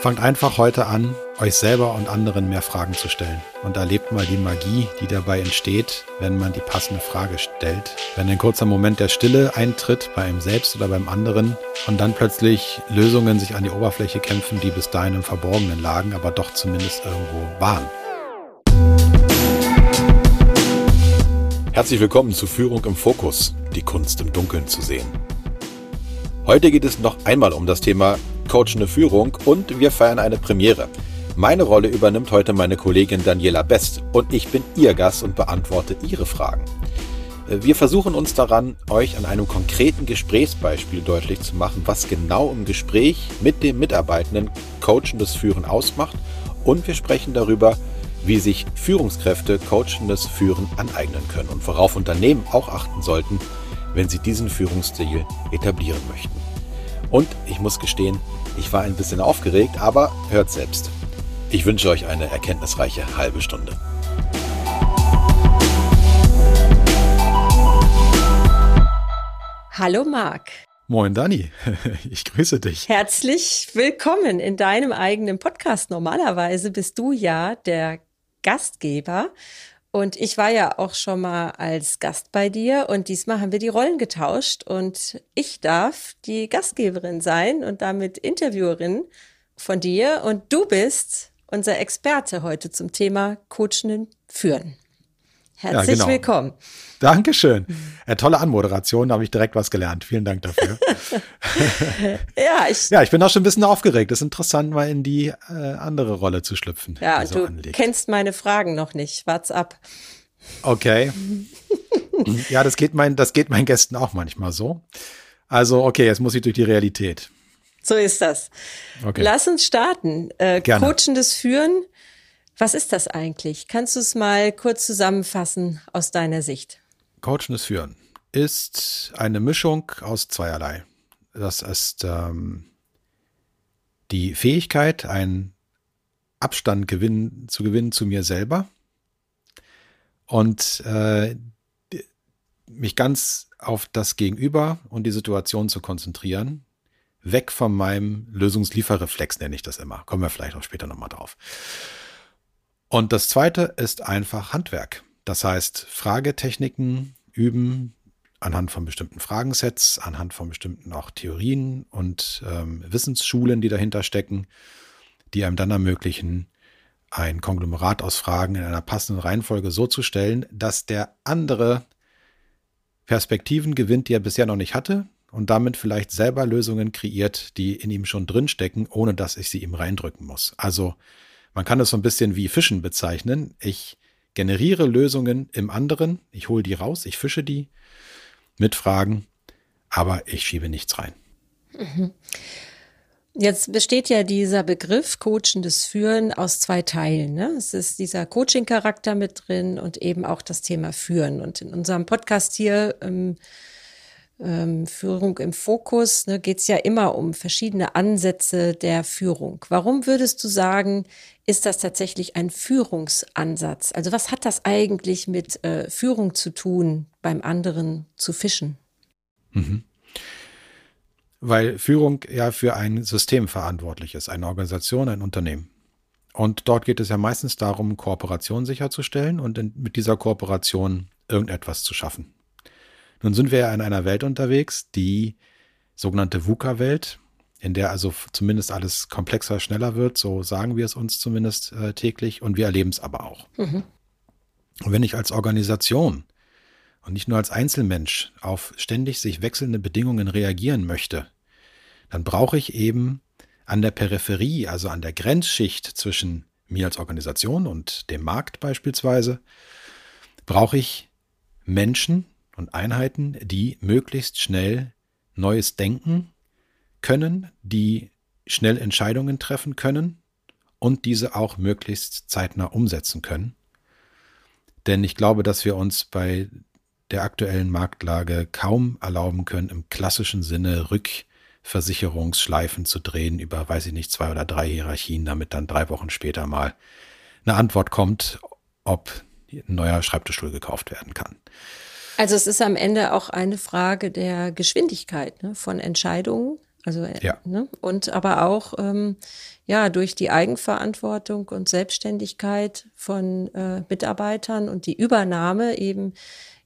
Fangt einfach heute an, euch selber und anderen mehr Fragen zu stellen und erlebt mal die Magie, die dabei entsteht, wenn man die passende Frage stellt. Wenn ein kurzer Moment der Stille eintritt bei einem selbst oder beim anderen und dann plötzlich Lösungen sich an die Oberfläche kämpfen, die bis dahin im Verborgenen lagen, aber doch zumindest irgendwo waren. Herzlich willkommen zu Führung im Fokus, die Kunst im Dunkeln zu sehen. Heute geht es noch einmal um das Thema coachende Führung und wir feiern eine Premiere. Meine Rolle übernimmt heute meine Kollegin Daniela Best und ich bin ihr Gast und beantworte ihre Fragen. Wir versuchen uns daran, euch an einem konkreten Gesprächsbeispiel deutlich zu machen, was genau im Gespräch mit dem Mitarbeitenden coachendes Führen ausmacht und wir sprechen darüber, wie sich Führungskräfte coachendes Führen aneignen können und worauf Unternehmen auch achten sollten, wenn sie diesen Führungsstil etablieren möchten. Und ich muss gestehen, ich war ein bisschen aufgeregt, aber hört selbst. Ich wünsche euch eine erkenntnisreiche halbe Stunde. Hallo Marc. Moin Dani, ich grüße dich. Herzlich willkommen in deinem eigenen Podcast. Normalerweise bist du ja der Gastgeber und ich war ja auch schon mal als Gast bei dir und diesmal haben wir die Rollen getauscht und ich darf die Gastgeberin sein und damit Interviewerin von dir und du bist unser Experte heute zum Thema Coachenden führen. Herzlich ja, genau. willkommen. Dankeschön. Eine tolle Anmoderation, da habe ich direkt was gelernt. Vielen Dank dafür. ja, ich, ja, ich bin auch schon ein bisschen aufgeregt. Es ist interessant, mal in die äh, andere Rolle zu schlüpfen. Ja, so du anlegt. kennst meine Fragen noch nicht. Wart's ab. Okay. ja, das geht, mein, das geht meinen Gästen auch manchmal so. Also, okay, jetzt muss ich durch die Realität. So ist das. Okay. Lass uns starten. Äh, Gerne. Coachendes Führen was ist das eigentlich? Kannst du es mal kurz zusammenfassen aus deiner Sicht? Coachendes Führen ist eine Mischung aus zweierlei. Das ist ähm, die Fähigkeit, einen Abstand gewinnen, zu gewinnen zu mir selber und äh, mich ganz auf das Gegenüber und die Situation zu konzentrieren, weg von meinem Lösungslieferreflex nenne ich das immer. Kommen wir vielleicht auch später nochmal drauf. Und das zweite ist einfach Handwerk. Das heißt, Fragetechniken üben anhand von bestimmten Fragensets, anhand von bestimmten auch Theorien und ähm, Wissensschulen, die dahinter stecken, die einem dann ermöglichen, ein Konglomerat aus Fragen in einer passenden Reihenfolge so zu stellen, dass der andere Perspektiven gewinnt, die er bisher noch nicht hatte und damit vielleicht selber Lösungen kreiert, die in ihm schon drinstecken, ohne dass ich sie ihm reindrücken muss. Also man kann es so ein bisschen wie Fischen bezeichnen. Ich generiere Lösungen im anderen, ich hole die raus, ich fische die mit Fragen, aber ich schiebe nichts rein. Mhm. Jetzt besteht ja dieser Begriff coachendes Führen aus zwei Teilen. Ne? Es ist dieser Coaching-Charakter mit drin und eben auch das Thema Führen. Und in unserem Podcast hier ähm, ähm, Führung im Fokus ne, geht es ja immer um verschiedene Ansätze der Führung. Warum würdest du sagen, ist das tatsächlich ein Führungsansatz? Also was hat das eigentlich mit äh, Führung zu tun, beim anderen zu fischen? Mhm. Weil Führung ja für ein System verantwortlich ist, eine Organisation, ein Unternehmen. Und dort geht es ja meistens darum, Kooperation sicherzustellen und in, mit dieser Kooperation irgendetwas zu schaffen. Nun sind wir ja in einer Welt unterwegs, die sogenannte VUCA-Welt, in der also zumindest alles komplexer, schneller wird, so sagen wir es uns zumindest äh, täglich und wir erleben es aber auch. Mhm. Und wenn ich als Organisation und nicht nur als Einzelmensch auf ständig sich wechselnde Bedingungen reagieren möchte, dann brauche ich eben an der Peripherie, also an der Grenzschicht zwischen mir als Organisation und dem Markt beispielsweise, brauche ich Menschen, und Einheiten, die möglichst schnell neues Denken können, die schnell Entscheidungen treffen können und diese auch möglichst zeitnah umsetzen können. Denn ich glaube, dass wir uns bei der aktuellen Marktlage kaum erlauben können, im klassischen Sinne Rückversicherungsschleifen zu drehen über, weiß ich nicht, zwei oder drei Hierarchien, damit dann drei Wochen später mal eine Antwort kommt, ob ein neuer Schreibtischstuhl gekauft werden kann. Also es ist am Ende auch eine Frage der Geschwindigkeit ne, von Entscheidungen. Also ja. ne? und aber auch ähm, ja durch die Eigenverantwortung und Selbstständigkeit von äh, Mitarbeitern und die Übernahme eben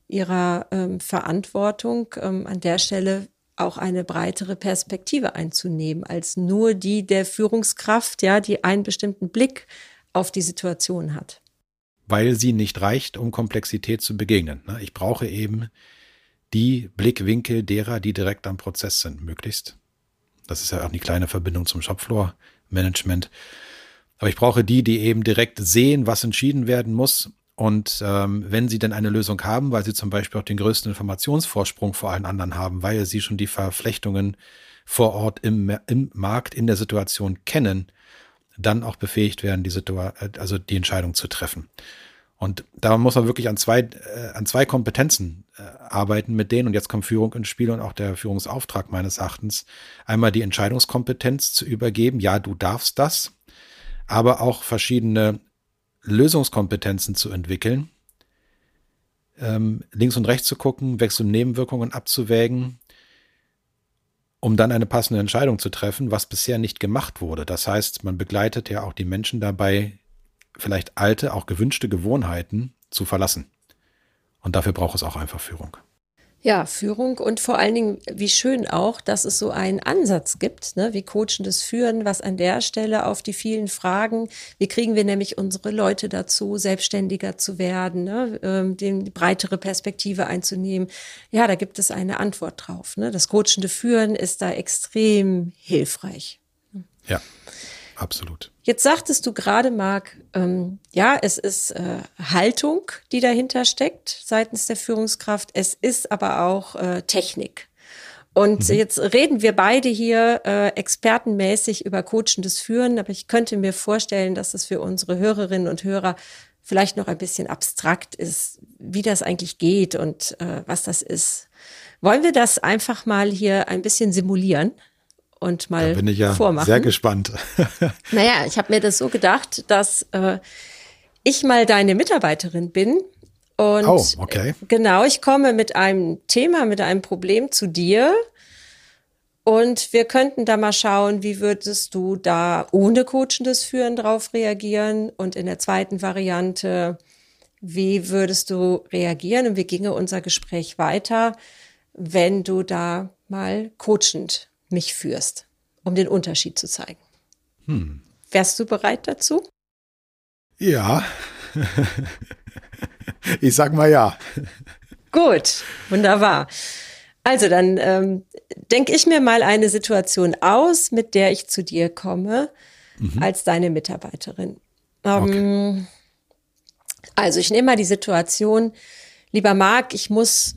ihrer ähm, Verantwortung ähm, an der Stelle auch eine breitere Perspektive einzunehmen als nur die der Führungskraft, ja, die einen bestimmten Blick auf die Situation hat. Weil sie nicht reicht, um Komplexität zu begegnen. Ne? Ich brauche eben die Blickwinkel derer, die direkt am Prozess sind, möglichst. Das ist ja auch die kleine Verbindung zum Shopfloor-Management. Aber ich brauche die, die eben direkt sehen, was entschieden werden muss. Und ähm, wenn sie denn eine Lösung haben, weil sie zum Beispiel auch den größten Informationsvorsprung vor allen anderen haben, weil sie schon die Verflechtungen vor Ort im, im Markt, in der Situation kennen, dann auch befähigt werden, die Situation, also die Entscheidung zu treffen. Und da muss man wirklich an zwei, äh, an zwei Kompetenzen äh, arbeiten mit denen. Und jetzt kommt Führung ins Spiel und auch der Führungsauftrag meines Erachtens. Einmal die Entscheidungskompetenz zu übergeben. Ja, du darfst das. Aber auch verschiedene Lösungskompetenzen zu entwickeln. Ähm, links und rechts zu gucken, Wechsel- und Nebenwirkungen abzuwägen, um dann eine passende Entscheidung zu treffen, was bisher nicht gemacht wurde. Das heißt, man begleitet ja auch die Menschen dabei, vielleicht alte, auch gewünschte Gewohnheiten zu verlassen. Und dafür braucht es auch einfach Führung. Ja, Führung und vor allen Dingen, wie schön auch, dass es so einen Ansatz gibt, ne, wie coachendes Führen, was an der Stelle auf die vielen Fragen, wie kriegen wir nämlich unsere Leute dazu, selbstständiger zu werden, ne, ähm, die breitere Perspektive einzunehmen. Ja, da gibt es eine Antwort drauf. Ne. Das coachende Führen ist da extrem hilfreich. Ja, absolut. Jetzt sagtest du gerade, Marc, ähm, ja, es ist äh, Haltung, die dahinter steckt seitens der Führungskraft. Es ist aber auch äh, Technik. Und mhm. jetzt reden wir beide hier äh, expertenmäßig über coachendes Führen, aber ich könnte mir vorstellen, dass es für unsere Hörerinnen und Hörer vielleicht noch ein bisschen abstrakt ist, wie das eigentlich geht und äh, was das ist. Wollen wir das einfach mal hier ein bisschen simulieren? Und mal da bin ich ja vormachen. Sehr gespannt. naja, ich habe mir das so gedacht, dass äh, ich mal deine Mitarbeiterin bin. Und oh, okay. Genau, ich komme mit einem Thema, mit einem Problem zu dir. Und wir könnten da mal schauen, wie würdest du da ohne coachendes Führen drauf reagieren? Und in der zweiten Variante, wie würdest du reagieren und wie ginge unser Gespräch weiter, wenn du da mal coachend mich führst, um den Unterschied zu zeigen. Hm. Wärst du bereit dazu? Ja. ich sag mal ja. Gut, wunderbar. Also dann ähm, denke ich mir mal eine Situation aus, mit der ich zu dir komme mhm. als deine Mitarbeiterin. Ähm, okay. Also ich nehme mal die Situation, lieber Marc, ich muss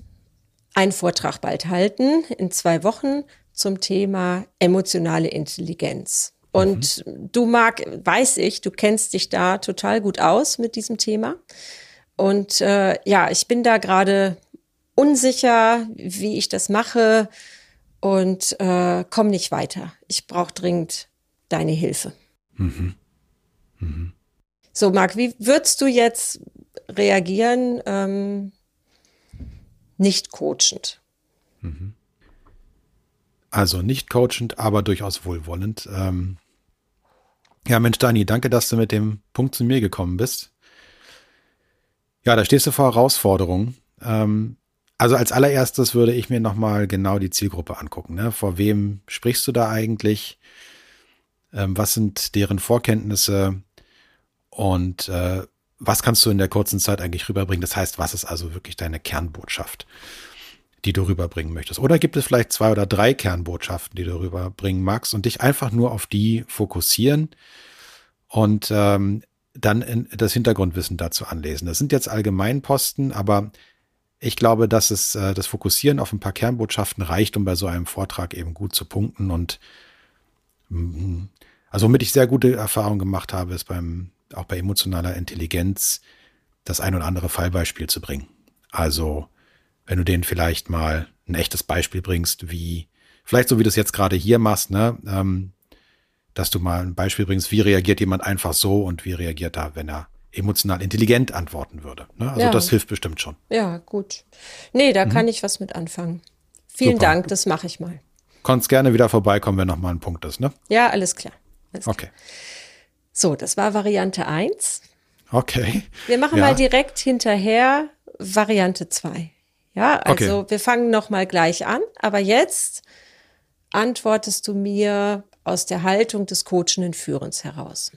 einen Vortrag bald halten in zwei Wochen zum Thema emotionale Intelligenz. Und mhm. du, Marc, weiß ich, du kennst dich da total gut aus mit diesem Thema. Und äh, ja, ich bin da gerade unsicher, wie ich das mache und äh, komme nicht weiter. Ich brauche dringend deine Hilfe. Mhm. Mhm. So, Marc, wie würdest du jetzt reagieren? Ähm, nicht coachend. Mhm. Also nicht coachend, aber durchaus wohlwollend. Ähm ja, Mensch, Dani, danke, dass du mit dem Punkt zu mir gekommen bist. Ja, da stehst du vor Herausforderungen. Ähm also als allererstes würde ich mir nochmal genau die Zielgruppe angucken. Ne? Vor wem sprichst du da eigentlich? Ähm, was sind deren Vorkenntnisse? Und äh, was kannst du in der kurzen Zeit eigentlich rüberbringen? Das heißt, was ist also wirklich deine Kernbotschaft? Die du rüberbringen möchtest? Oder gibt es vielleicht zwei oder drei Kernbotschaften, die du rüberbringen magst und dich einfach nur auf die fokussieren und ähm, dann das Hintergrundwissen dazu anlesen? Das sind jetzt Allgemeinposten, aber ich glaube, dass es äh, das Fokussieren auf ein paar Kernbotschaften reicht, um bei so einem Vortrag eben gut zu punkten. Und mm, also womit ich sehr gute Erfahrungen gemacht habe, ist beim auch bei emotionaler Intelligenz das ein oder andere Fallbeispiel zu bringen. Also wenn du denen vielleicht mal ein echtes Beispiel bringst, wie, vielleicht so wie du es jetzt gerade hier machst, ne, ähm, dass du mal ein Beispiel bringst, wie reagiert jemand einfach so und wie reagiert er, wenn er emotional intelligent antworten würde. Ne? Also ja. das hilft bestimmt schon. Ja, gut. Nee, da mhm. kann ich was mit anfangen. Vielen Super. Dank, das mache ich mal. kannst gerne wieder vorbeikommen, wenn nochmal ein Punkt ist, ne? Ja, alles klar. Alles klar. Okay. So, das war Variante 1. Okay. Wir machen Ja. mal direkt hinterher Variante 2. Ja, also Okay. wir fangen noch mal gleich an, aber jetzt antwortest du mir aus der Haltung des coachenden Führens heraus.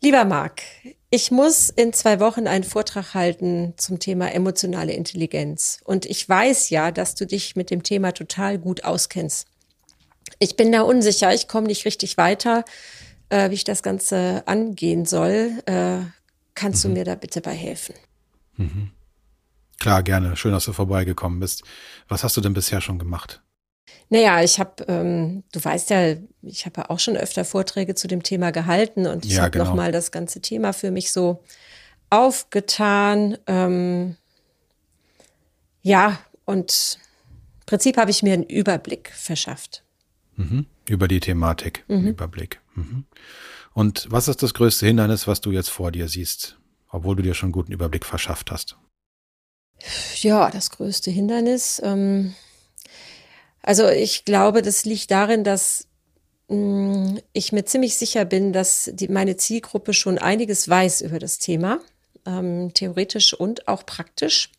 Lieber Marc, ich muss in zwei Wochen einen Vortrag halten zum Thema emotionale Intelligenz. Und ich weiß ja, dass du dich mit dem Thema total gut auskennst. Ich bin da unsicher, ich komme nicht richtig weiter, äh, wie ich das Ganze angehen soll. Äh, kannst du mir da bitte bei helfen? Klar, gerne. Schön, dass du vorbeigekommen bist. Was hast du denn bisher schon gemacht? Naja, ich habe, ähm, du weißt ja, ich habe ja auch schon öfter Vorträge zu dem Thema gehalten und ich Ja, habe genau. nochmal das ganze Thema für mich so aufgetan. Ähm, ja, und im Prinzip habe ich mir einen Überblick verschafft. Über die Thematik, Überblick. Mhm. Und was ist das größte Hindernis, was du jetzt vor dir siehst, obwohl du dir schon einen guten Überblick verschafft hast? Ja, das größte Hindernis. Ähm, also ich glaube, das liegt darin, dass mh, ich mir ziemlich sicher bin, dass die, meine Zielgruppe schon einiges weiß über das Thema, ähm, theoretisch und auch praktisch.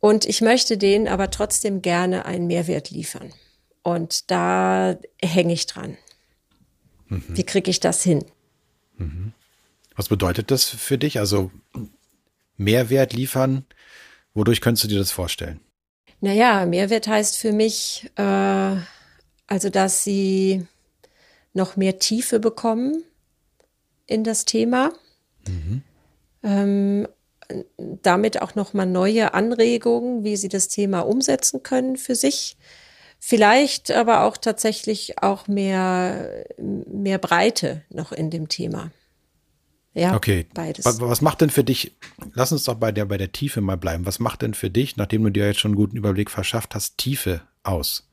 Und ich möchte denen aber trotzdem gerne einen Mehrwert liefern. Und da hänge ich dran. Wie kriege ich das hin? Was bedeutet das für dich? Also Mehrwert liefern, wodurch könntest du dir das vorstellen? Naja, Mehrwert heißt für mich, äh, also dass sie noch mehr Tiefe bekommen in das Thema. Ähm, damit auch noch mal neue Anregungen, wie sie das Thema umsetzen können für sich. Vielleicht aber auch tatsächlich auch mehr, mehr Breite noch in dem Thema. Ja, Okay. beides. Was, was macht denn für dich, lass uns doch bei der, bei der Tiefe mal bleiben. Was macht denn für dich, nachdem du dir jetzt schon einen guten Überblick verschafft hast, Tiefe aus?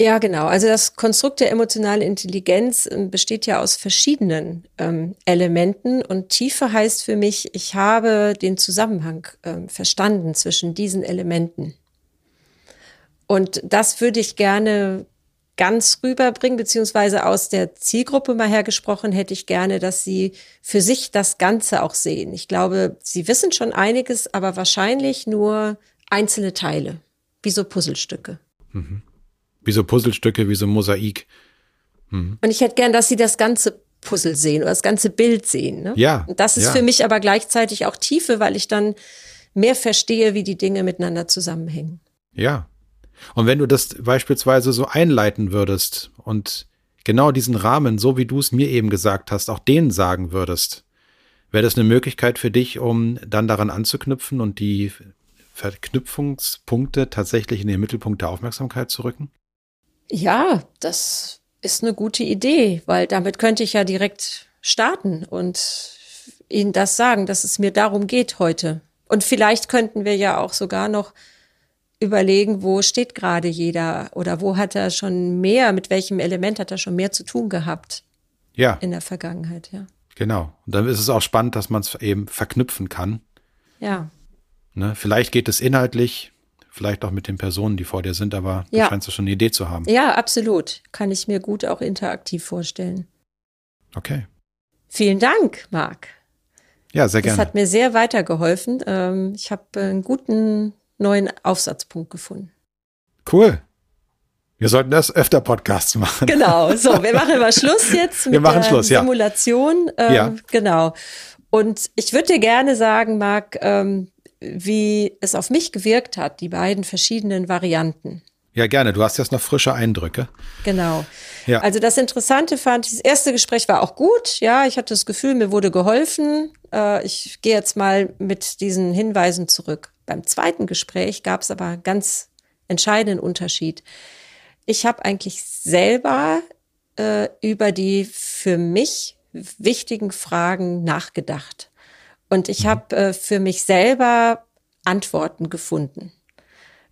Ja, genau. Also das Konstrukt der emotionalen Intelligenz ähm, besteht ja aus verschiedenen ähm, Elementen und Tiefe heißt für mich, ich habe den Zusammenhang ähm, verstanden zwischen diesen Elementen. Und das würde ich gerne ganz rüberbringen, beziehungsweise aus der Zielgruppe mal hergesprochen, hätte ich gerne, dass sie für sich das Ganze auch sehen. Ich glaube, sie wissen schon einiges, aber wahrscheinlich nur einzelne Teile, wie so Puzzlestücke. Wie so Puzzlestücke, wie so Mosaik. Und ich hätte gern, dass sie das ganze Puzzle sehen oder das ganze Bild sehen. Ne? Ja, Und das ist ja. für mich aber gleichzeitig auch Tiefe, weil ich dann mehr verstehe, wie die Dinge miteinander zusammenhängen. Ja. Und wenn du das beispielsweise so einleiten würdest und genau diesen Rahmen, so wie du es mir eben gesagt hast, auch denen sagen würdest, wäre das eine Möglichkeit für dich, um dann daran anzuknüpfen und die Verknüpfungspunkte tatsächlich in den Mittelpunkt der Aufmerksamkeit zu rücken? Ja, das ist eine gute Idee, weil damit könnte ich ja direkt starten und ihnen das sagen, dass es mir darum geht heute. Und vielleicht könnten wir ja auch sogar noch überlegen, wo steht gerade jeder oder wo hat er schon mehr, mit welchem Element hat er schon mehr zu tun gehabt Ja, in der Vergangenheit, ja. genau. Und dann ist es auch spannend, dass man es eben verknüpfen kann. Ja. Ne? Vielleicht geht es inhaltlich, vielleicht auch mit den Personen, die vor dir sind, aber Ja. du scheinst du schon eine Idee zu haben. Ja, absolut. Kann ich mir gut auch interaktiv vorstellen. Okay. Vielen Dank, Marc. Ja, sehr Das gerne. hat mir sehr weitergeholfen. Ähm, ich habe einen guten neuen Aufsatzpunkt gefunden. Cool. Wir sollten das öfter Podcasts machen. Genau, so, wir machen mal Schluss jetzt mit Wir machen der Schluss, ja. Simulation. Ähm, Ja. Genau. Und ich würde dir gerne sagen, Marc, ähm, wie es auf mich gewirkt hat, die beiden verschiedenen Varianten. Ja, gerne. Du hast jetzt noch frische Eindrücke. Genau. Ja. Also das Interessante fand ich, das erste Gespräch war auch gut. Ja, ich hatte das Gefühl, mir wurde geholfen. Äh, ich gehe jetzt mal mit diesen Hinweisen zurück. Beim zweiten Gespräch gab es aber einen ganz entscheidenden Unterschied. Ich habe eigentlich selber äh, über die für mich wichtigen Fragen nachgedacht. Und ich habe äh, für mich selber Antworten gefunden.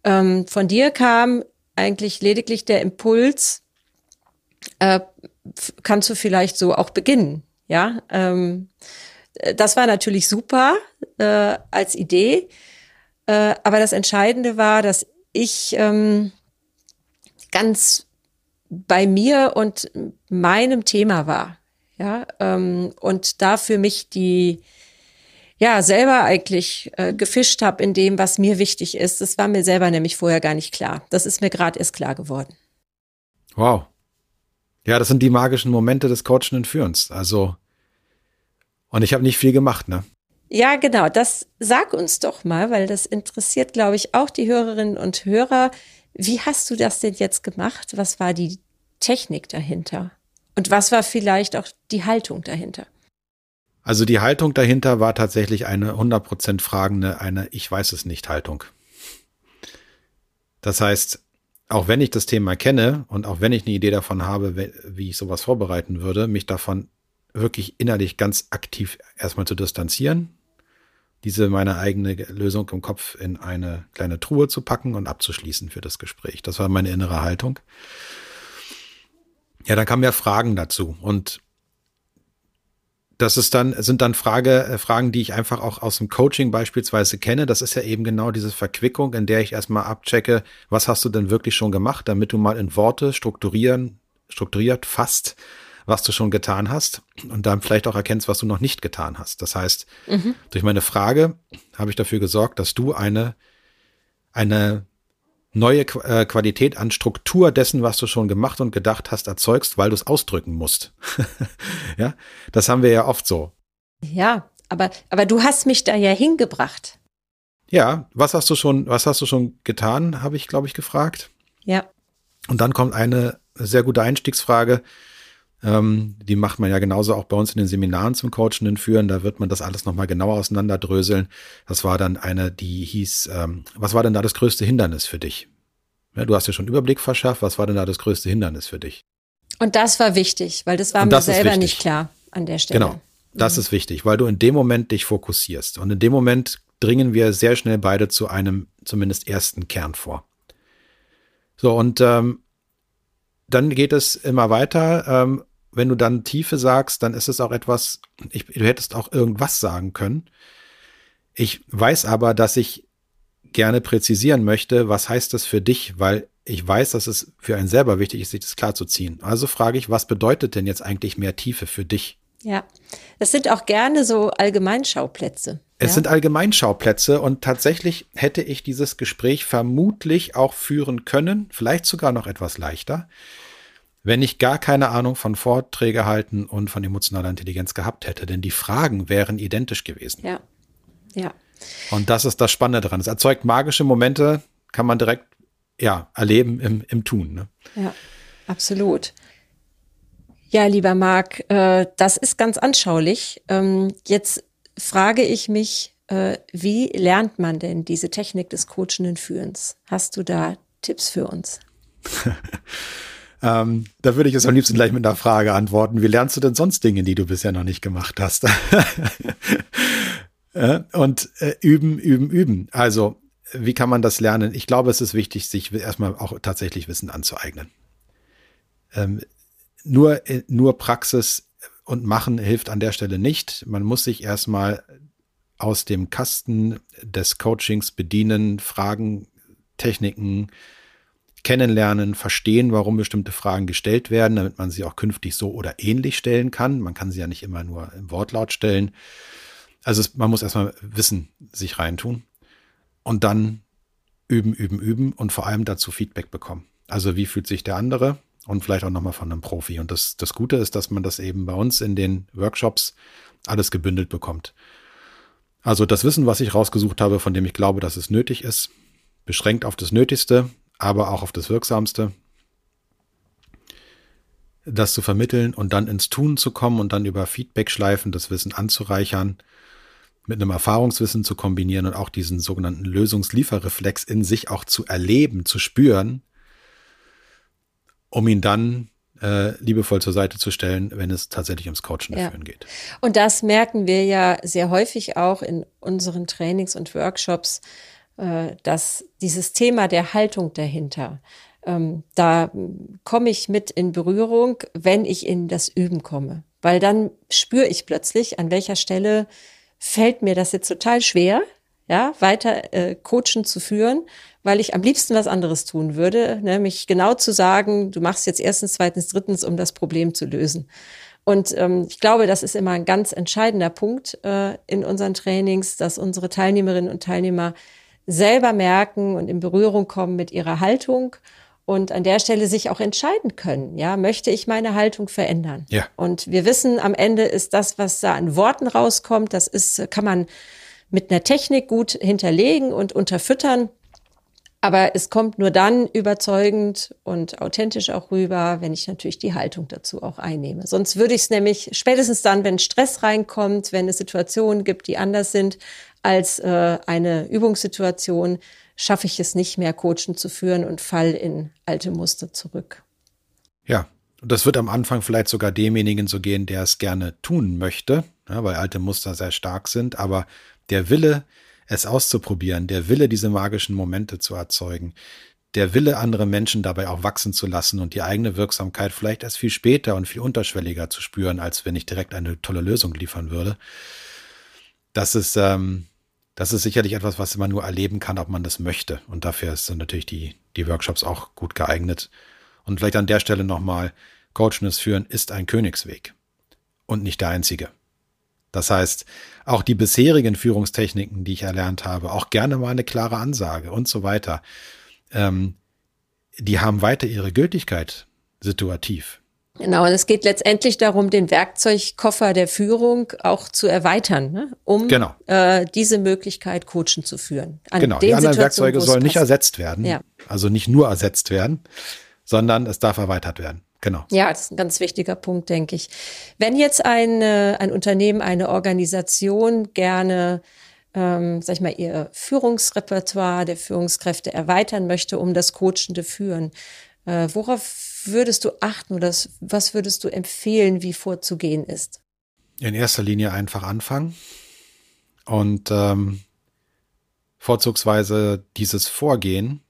Ähm, von dir kam eigentlich lediglich der Impuls, äh, kannst du vielleicht so auch beginnen, ja? Ähm, äh, das war natürlich super äh, als Idee, äh, aber das Entscheidende war, dass ich ähm, ganz bei mir und meinem Thema war. Ja, ähm, und da für mich die, ja, selber eigentlich äh, gefischt habe in dem, was mir wichtig ist. Das war mir selber nämlich vorher gar nicht klar. Das ist mir gerade erst klar geworden. Wow. Ja, das sind die magischen Momente des coachenden Führens. Also, und ich habe nicht viel gemacht, ne? Ja, genau. Das sag uns doch mal, weil das interessiert, glaube ich, auch die Hörerinnen und Hörer. Wie hast du das denn jetzt gemacht? Was war die Technik dahinter? Und was war vielleicht auch die Haltung dahinter? Also die Haltung dahinter war tatsächlich eine 100% fragende, eine Ich weiß es nicht Haltung. Das heißt, auch wenn ich das Thema kenne und auch wenn ich eine Idee davon habe, wie ich sowas vorbereiten würde, mich davon wirklich innerlich ganz aktiv erstmal zu distanzieren, diese meine eigene Lösung im Kopf in eine kleine Truhe zu packen und abzuschließen für das Gespräch. Das war meine innere Haltung. Ja, dann kamen ja Fragen dazu und das ist dann, sind dann Frage, äh, Fragen, die ich einfach auch aus dem Coaching beispielsweise kenne. Das ist ja eben genau diese Verquickung, in der ich erstmal abchecke, was hast du denn wirklich schon gemacht, damit du mal in Worte strukturieren, strukturiert fasst, was du schon getan hast und dann vielleicht auch erkennst, was du noch nicht getan hast. Das heißt, mhm. durch meine Frage habe ich dafür gesorgt, dass du eine, eine neue äh, Qualität an Struktur dessen, was du schon gemacht und gedacht hast, erzeugst, weil du es ausdrücken musst. ja, das haben wir ja oft so. Ja, aber, aber du hast mich da ja hingebracht. Ja, was hast du schon, was hast du schon getan, habe ich, glaube ich, gefragt. Ja. Und dann kommt eine sehr gute Einstiegsfrage. Ähm, die macht man ja genauso auch bei uns in den Seminaren zum Coachenden führen. Da wird man das alles nochmal genauer auseinanderdröseln. Das war dann eine, die hieß, ähm, was war denn da das größte Hindernis für dich? Ja, du hast dir schon Überblick verschafft. Was war denn da das größte Hindernis für dich? Und das war wichtig, weil das war Und mir selber nicht klar an der Stelle. Genau. Das mhm. ist wichtig, weil du in dem Moment dich fokussierst. Und in dem Moment dringen wir sehr schnell beide zu einem zumindest ersten Kern vor. So, und ähm, dann geht es immer weiter. Ähm, wenn du dann Tiefe sagst, dann ist es auch etwas, ich, du hättest auch irgendwas sagen können. Ich weiß aber, dass ich gerne präzisieren möchte, was heißt das für dich, weil ich weiß, dass es für einen selber wichtig ist, sich das klar zu ziehen. Also frage ich, was bedeutet denn jetzt eigentlich mehr Tiefe für dich? Ja, das sind auch gerne so Allgemeinschauplätze. Es ja? sind Allgemeinschauplätze und tatsächlich hätte ich dieses Gespräch vermutlich auch führen können, vielleicht sogar noch etwas leichter, wenn ich gar keine Ahnung von Vorträge halten und von emotionaler Intelligenz gehabt hätte, denn die Fragen wären identisch gewesen. Ja. Ja. Und das ist das Spannende daran. Es erzeugt magische Momente, kann man direkt ja, erleben im, im Tun. Ne? Ja, absolut. Ja, lieber Marc, äh, das ist ganz anschaulich. Ähm, jetzt frage ich mich, äh, wie lernt man denn diese Technik des coachenden Führens? Hast du da Tipps für uns? Ähm, da würde ich es am liebsten gleich mit einer Frage antworten. Wie lernst du denn sonst Dinge, die du bisher noch nicht gemacht hast? und äh, üben, üben, üben. Also, wie kann man das lernen? Ich glaube, es ist wichtig, sich erstmal auch tatsächlich Wissen anzueignen. Ähm, nur, äh, nur Praxis und Machen hilft an der Stelle nicht. Man muss sich erstmal aus dem Kasten des Coachings bedienen, Fragen, Techniken, kennenlernen, verstehen, warum bestimmte Fragen gestellt werden, damit man sie auch künftig so oder ähnlich stellen kann. Man kann sie ja nicht immer nur im Wortlaut stellen. Also es, man muss erstmal Wissen sich reintun und dann üben, üben, üben und vor allem dazu Feedback bekommen. Also wie fühlt sich der andere und vielleicht auch nochmal von einem Profi. Und das, das Gute ist, dass man das eben bei uns in den Workshops alles gebündelt bekommt. Also das Wissen, was ich rausgesucht habe, von dem ich glaube, dass es nötig ist, beschränkt auf das Nötigste, aber auch auf das Wirksamste, das zu vermitteln und dann ins Tun zu kommen und dann über Feedback-Schleifen das Wissen anzureichern, mit einem Erfahrungswissen zu kombinieren und auch diesen sogenannten Lösungslieferreflex in sich auch zu erleben, zu spüren, um ihn dann äh, liebevoll zur Seite zu stellen, wenn es tatsächlich ums Coaching ja. führen geht. Und das merken wir ja sehr häufig auch in unseren Trainings und Workshops, äh, dass dieses Thema der Haltung dahinter, ähm, da komme ich mit in Berührung, wenn ich in das Üben komme. Weil dann spüre ich plötzlich, an welcher Stelle fällt mir das jetzt total schwer, ja, weiter äh, coachen zu führen, weil ich am liebsten was anderes tun würde, nämlich genau zu sagen, du machst jetzt erstens, zweitens, drittens, um das Problem zu lösen. Und ähm, ich glaube, das ist immer ein ganz entscheidender Punkt äh, in unseren Trainings, dass unsere Teilnehmerinnen und Teilnehmer selber merken und in Berührung kommen mit ihrer Haltung und an der Stelle sich auch entscheiden können. Ja, möchte ich meine Haltung verändern? Ja. Und wir wissen, am Ende ist das, was da an Worten rauskommt, das ist, kann man mit einer Technik gut hinterlegen und unterfüttern. Aber es kommt nur dann überzeugend und authentisch auch rüber, wenn ich natürlich die Haltung dazu auch einnehme. Sonst würde ich es nämlich spätestens dann, wenn Stress reinkommt, wenn es Situationen gibt, die anders sind als äh, eine Übungssituation, schaffe ich es nicht mehr, Coachen zu führen und fall in alte Muster zurück. Ja, und das wird am Anfang vielleicht sogar demjenigen so gehen, der es gerne tun möchte, ja, weil alte Muster sehr stark sind, aber der Wille, es auszuprobieren, der Wille, diese magischen Momente zu erzeugen, der Wille, andere Menschen dabei auch wachsen zu lassen und die eigene Wirksamkeit vielleicht erst viel später und viel unterschwelliger zu spüren, als wenn ich direkt eine tolle Lösung liefern würde. Das ist, ähm, das ist sicherlich etwas, was man nur erleben kann, ob man das möchte. Und dafür sind natürlich die, die Workshops auch gut geeignet. Und vielleicht an der Stelle nochmal, Coachness führen ist ein Königsweg und nicht der einzige. Das heißt, auch die bisherigen Führungstechniken, die ich erlernt habe, auch gerne mal eine klare Ansage und so weiter, ähm, die haben weiter ihre Gültigkeit situativ. Genau, und es geht letztendlich darum, den Werkzeugkoffer der Führung auch zu erweitern, ne? um genau. äh, diese Möglichkeit coachen zu führen. genau, die anderen Werkzeuge sollen nicht ersetzt werden, ja. also nicht nur ersetzt werden, sondern es darf erweitert werden. Genau. Ja, das ist ein ganz wichtiger Punkt, denke ich. Wenn jetzt ein, ein Unternehmen, eine Organisation gerne, ähm, sag ich mal, ihr Führungsrepertoire der Führungskräfte erweitern möchte, um das coachende Führen, äh, worauf würdest du achten oder was würdest du empfehlen, wie vorzugehen ist? In erster Linie einfach anfangen und ähm, vorzugsweise dieses Vorgehen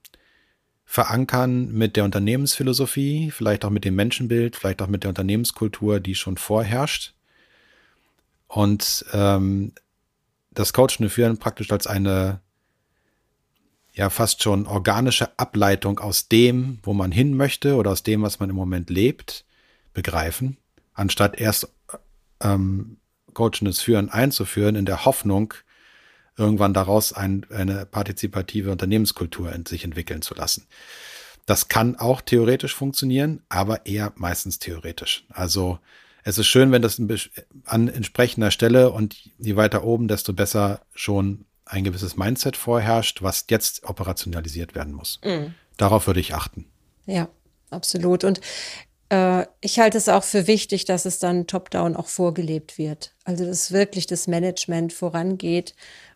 verankern mit der Unternehmensphilosophie, vielleicht auch mit dem Menschenbild, vielleicht auch mit der Unternehmenskultur, die schon vorherrscht. Und ähm, das Coachende führen praktisch als eine ja fast schon organische Ableitung aus dem, wo man hin möchte oder aus dem, was man im Moment lebt, begreifen, anstatt erst ähm, coachendes Führen einzuführen in der Hoffnung, irgendwann daraus ein, eine partizipative Unternehmenskultur in sich entwickeln zu lassen. Das kann auch theoretisch funktionieren, aber eher meistens theoretisch. Also es ist schön, wenn das an entsprechender Stelle und je weiter oben, desto besser schon ein gewisses Mindset vorherrscht, was jetzt operationalisiert werden muss. Mhm. Darauf würde ich achten. Ja, absolut. Und äh, ich halte es auch für wichtig, dass es dann top-down auch vorgelebt wird. Also dass wirklich das Management vorangeht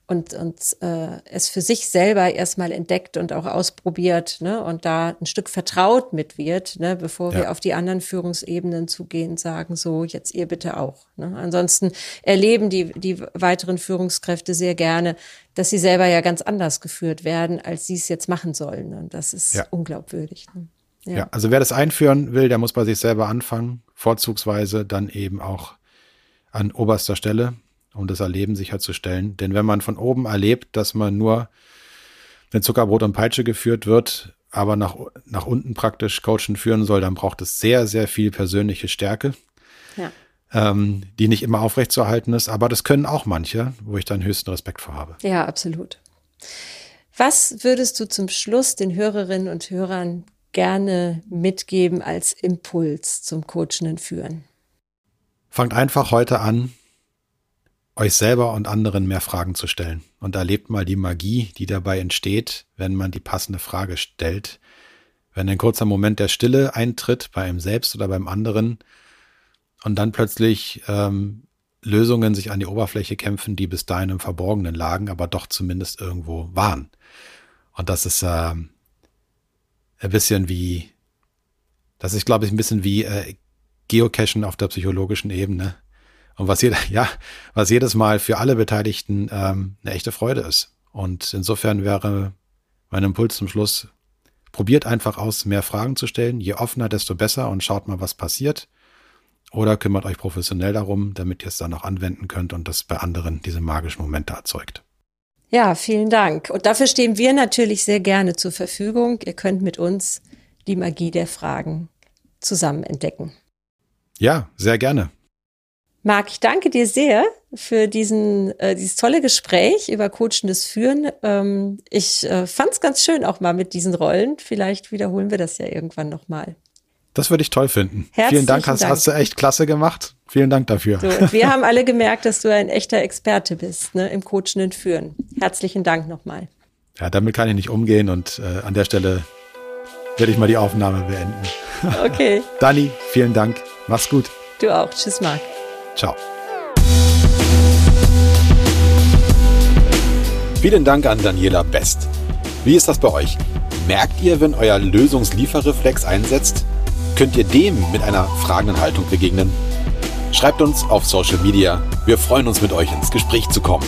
und, und äh, es für sich selber erstmal entdeckt und auch ausprobiert ne, und da ein Stück vertraut mit wird, ne, bevor ja. wir auf die anderen Führungsebenen zugehen und sagen, so, jetzt ihr bitte auch. Ne. Ansonsten erleben die, die weiteren Führungskräfte sehr gerne, dass sie selber ja ganz anders geführt werden, als sie es jetzt machen sollen. Und das ist ja. unglaubwürdig. Ne. Ja. ja, also wer das einführen will, der muss bei sich selber anfangen, vorzugsweise dann eben auch an oberster Stelle um das Erleben sicherzustellen. Denn wenn man von oben erlebt, dass man nur mit Zuckerbrot und Peitsche geführt wird, aber nach, nach unten praktisch Coachen führen soll, dann braucht es sehr, sehr viel persönliche Stärke, ja. ähm, die nicht immer aufrechtzuerhalten ist. Aber das können auch manche, wo ich dann höchsten Respekt vor habe. Ja, absolut. Was würdest du zum Schluss den Hörerinnen und Hörern gerne mitgeben als Impuls zum coachenden Führen? Fangt einfach heute an, euch selber und anderen mehr Fragen zu stellen. Und erlebt mal die Magie, die dabei entsteht, wenn man die passende Frage stellt. Wenn ein kurzer Moment der Stille eintritt, bei einem selbst oder beim anderen, und dann plötzlich ähm, Lösungen sich an die Oberfläche kämpfen, die bis dahin im Verborgenen lagen, aber doch zumindest irgendwo waren. Und das ist äh, ein bisschen wie, das ist, glaube ich, ein bisschen wie äh, Geocachen auf der psychologischen Ebene. Und was jeder, ja, was jedes Mal für alle Beteiligten ähm, eine echte Freude ist. Und insofern wäre mein Impuls zum Schluss, probiert einfach aus, mehr Fragen zu stellen. Je offener, desto besser und schaut mal, was passiert. Oder kümmert euch professionell darum, damit ihr es dann auch anwenden könnt und das bei anderen diese magischen Momente erzeugt. Ja, vielen Dank. Und dafür stehen wir natürlich sehr gerne zur Verfügung. Ihr könnt mit uns die Magie der Fragen zusammen entdecken. Ja, sehr gerne. Marc, ich danke dir sehr für diesen, äh, dieses tolle Gespräch über coachendes Führen. Ähm, ich äh, fand es ganz schön auch mal mit diesen Rollen. Vielleicht wiederholen wir das ja irgendwann nochmal. Das würde ich toll finden. Herzlichen Vielen Dank, hast, Dank. hast du echt klasse gemacht. Vielen Dank dafür. So, wir haben alle gemerkt, dass du ein echter Experte bist ne, im coachenden Führen. Herzlichen Dank nochmal. Ja, damit kann ich nicht umgehen und äh, an der Stelle werde ich mal die Aufnahme beenden. Okay, Dani, vielen Dank. Mach's gut. du auch. Tschüss, Marc. Ciao. Vielen Dank an Daniela Best. Wie ist das bei euch? Merkt ihr, wenn euer Lösungslieferreflex einsetzt? Könnt ihr dem mit einer fragenden Haltung begegnen? Schreibt uns auf Social Media. Wir freuen uns, mit euch ins Gespräch zu kommen.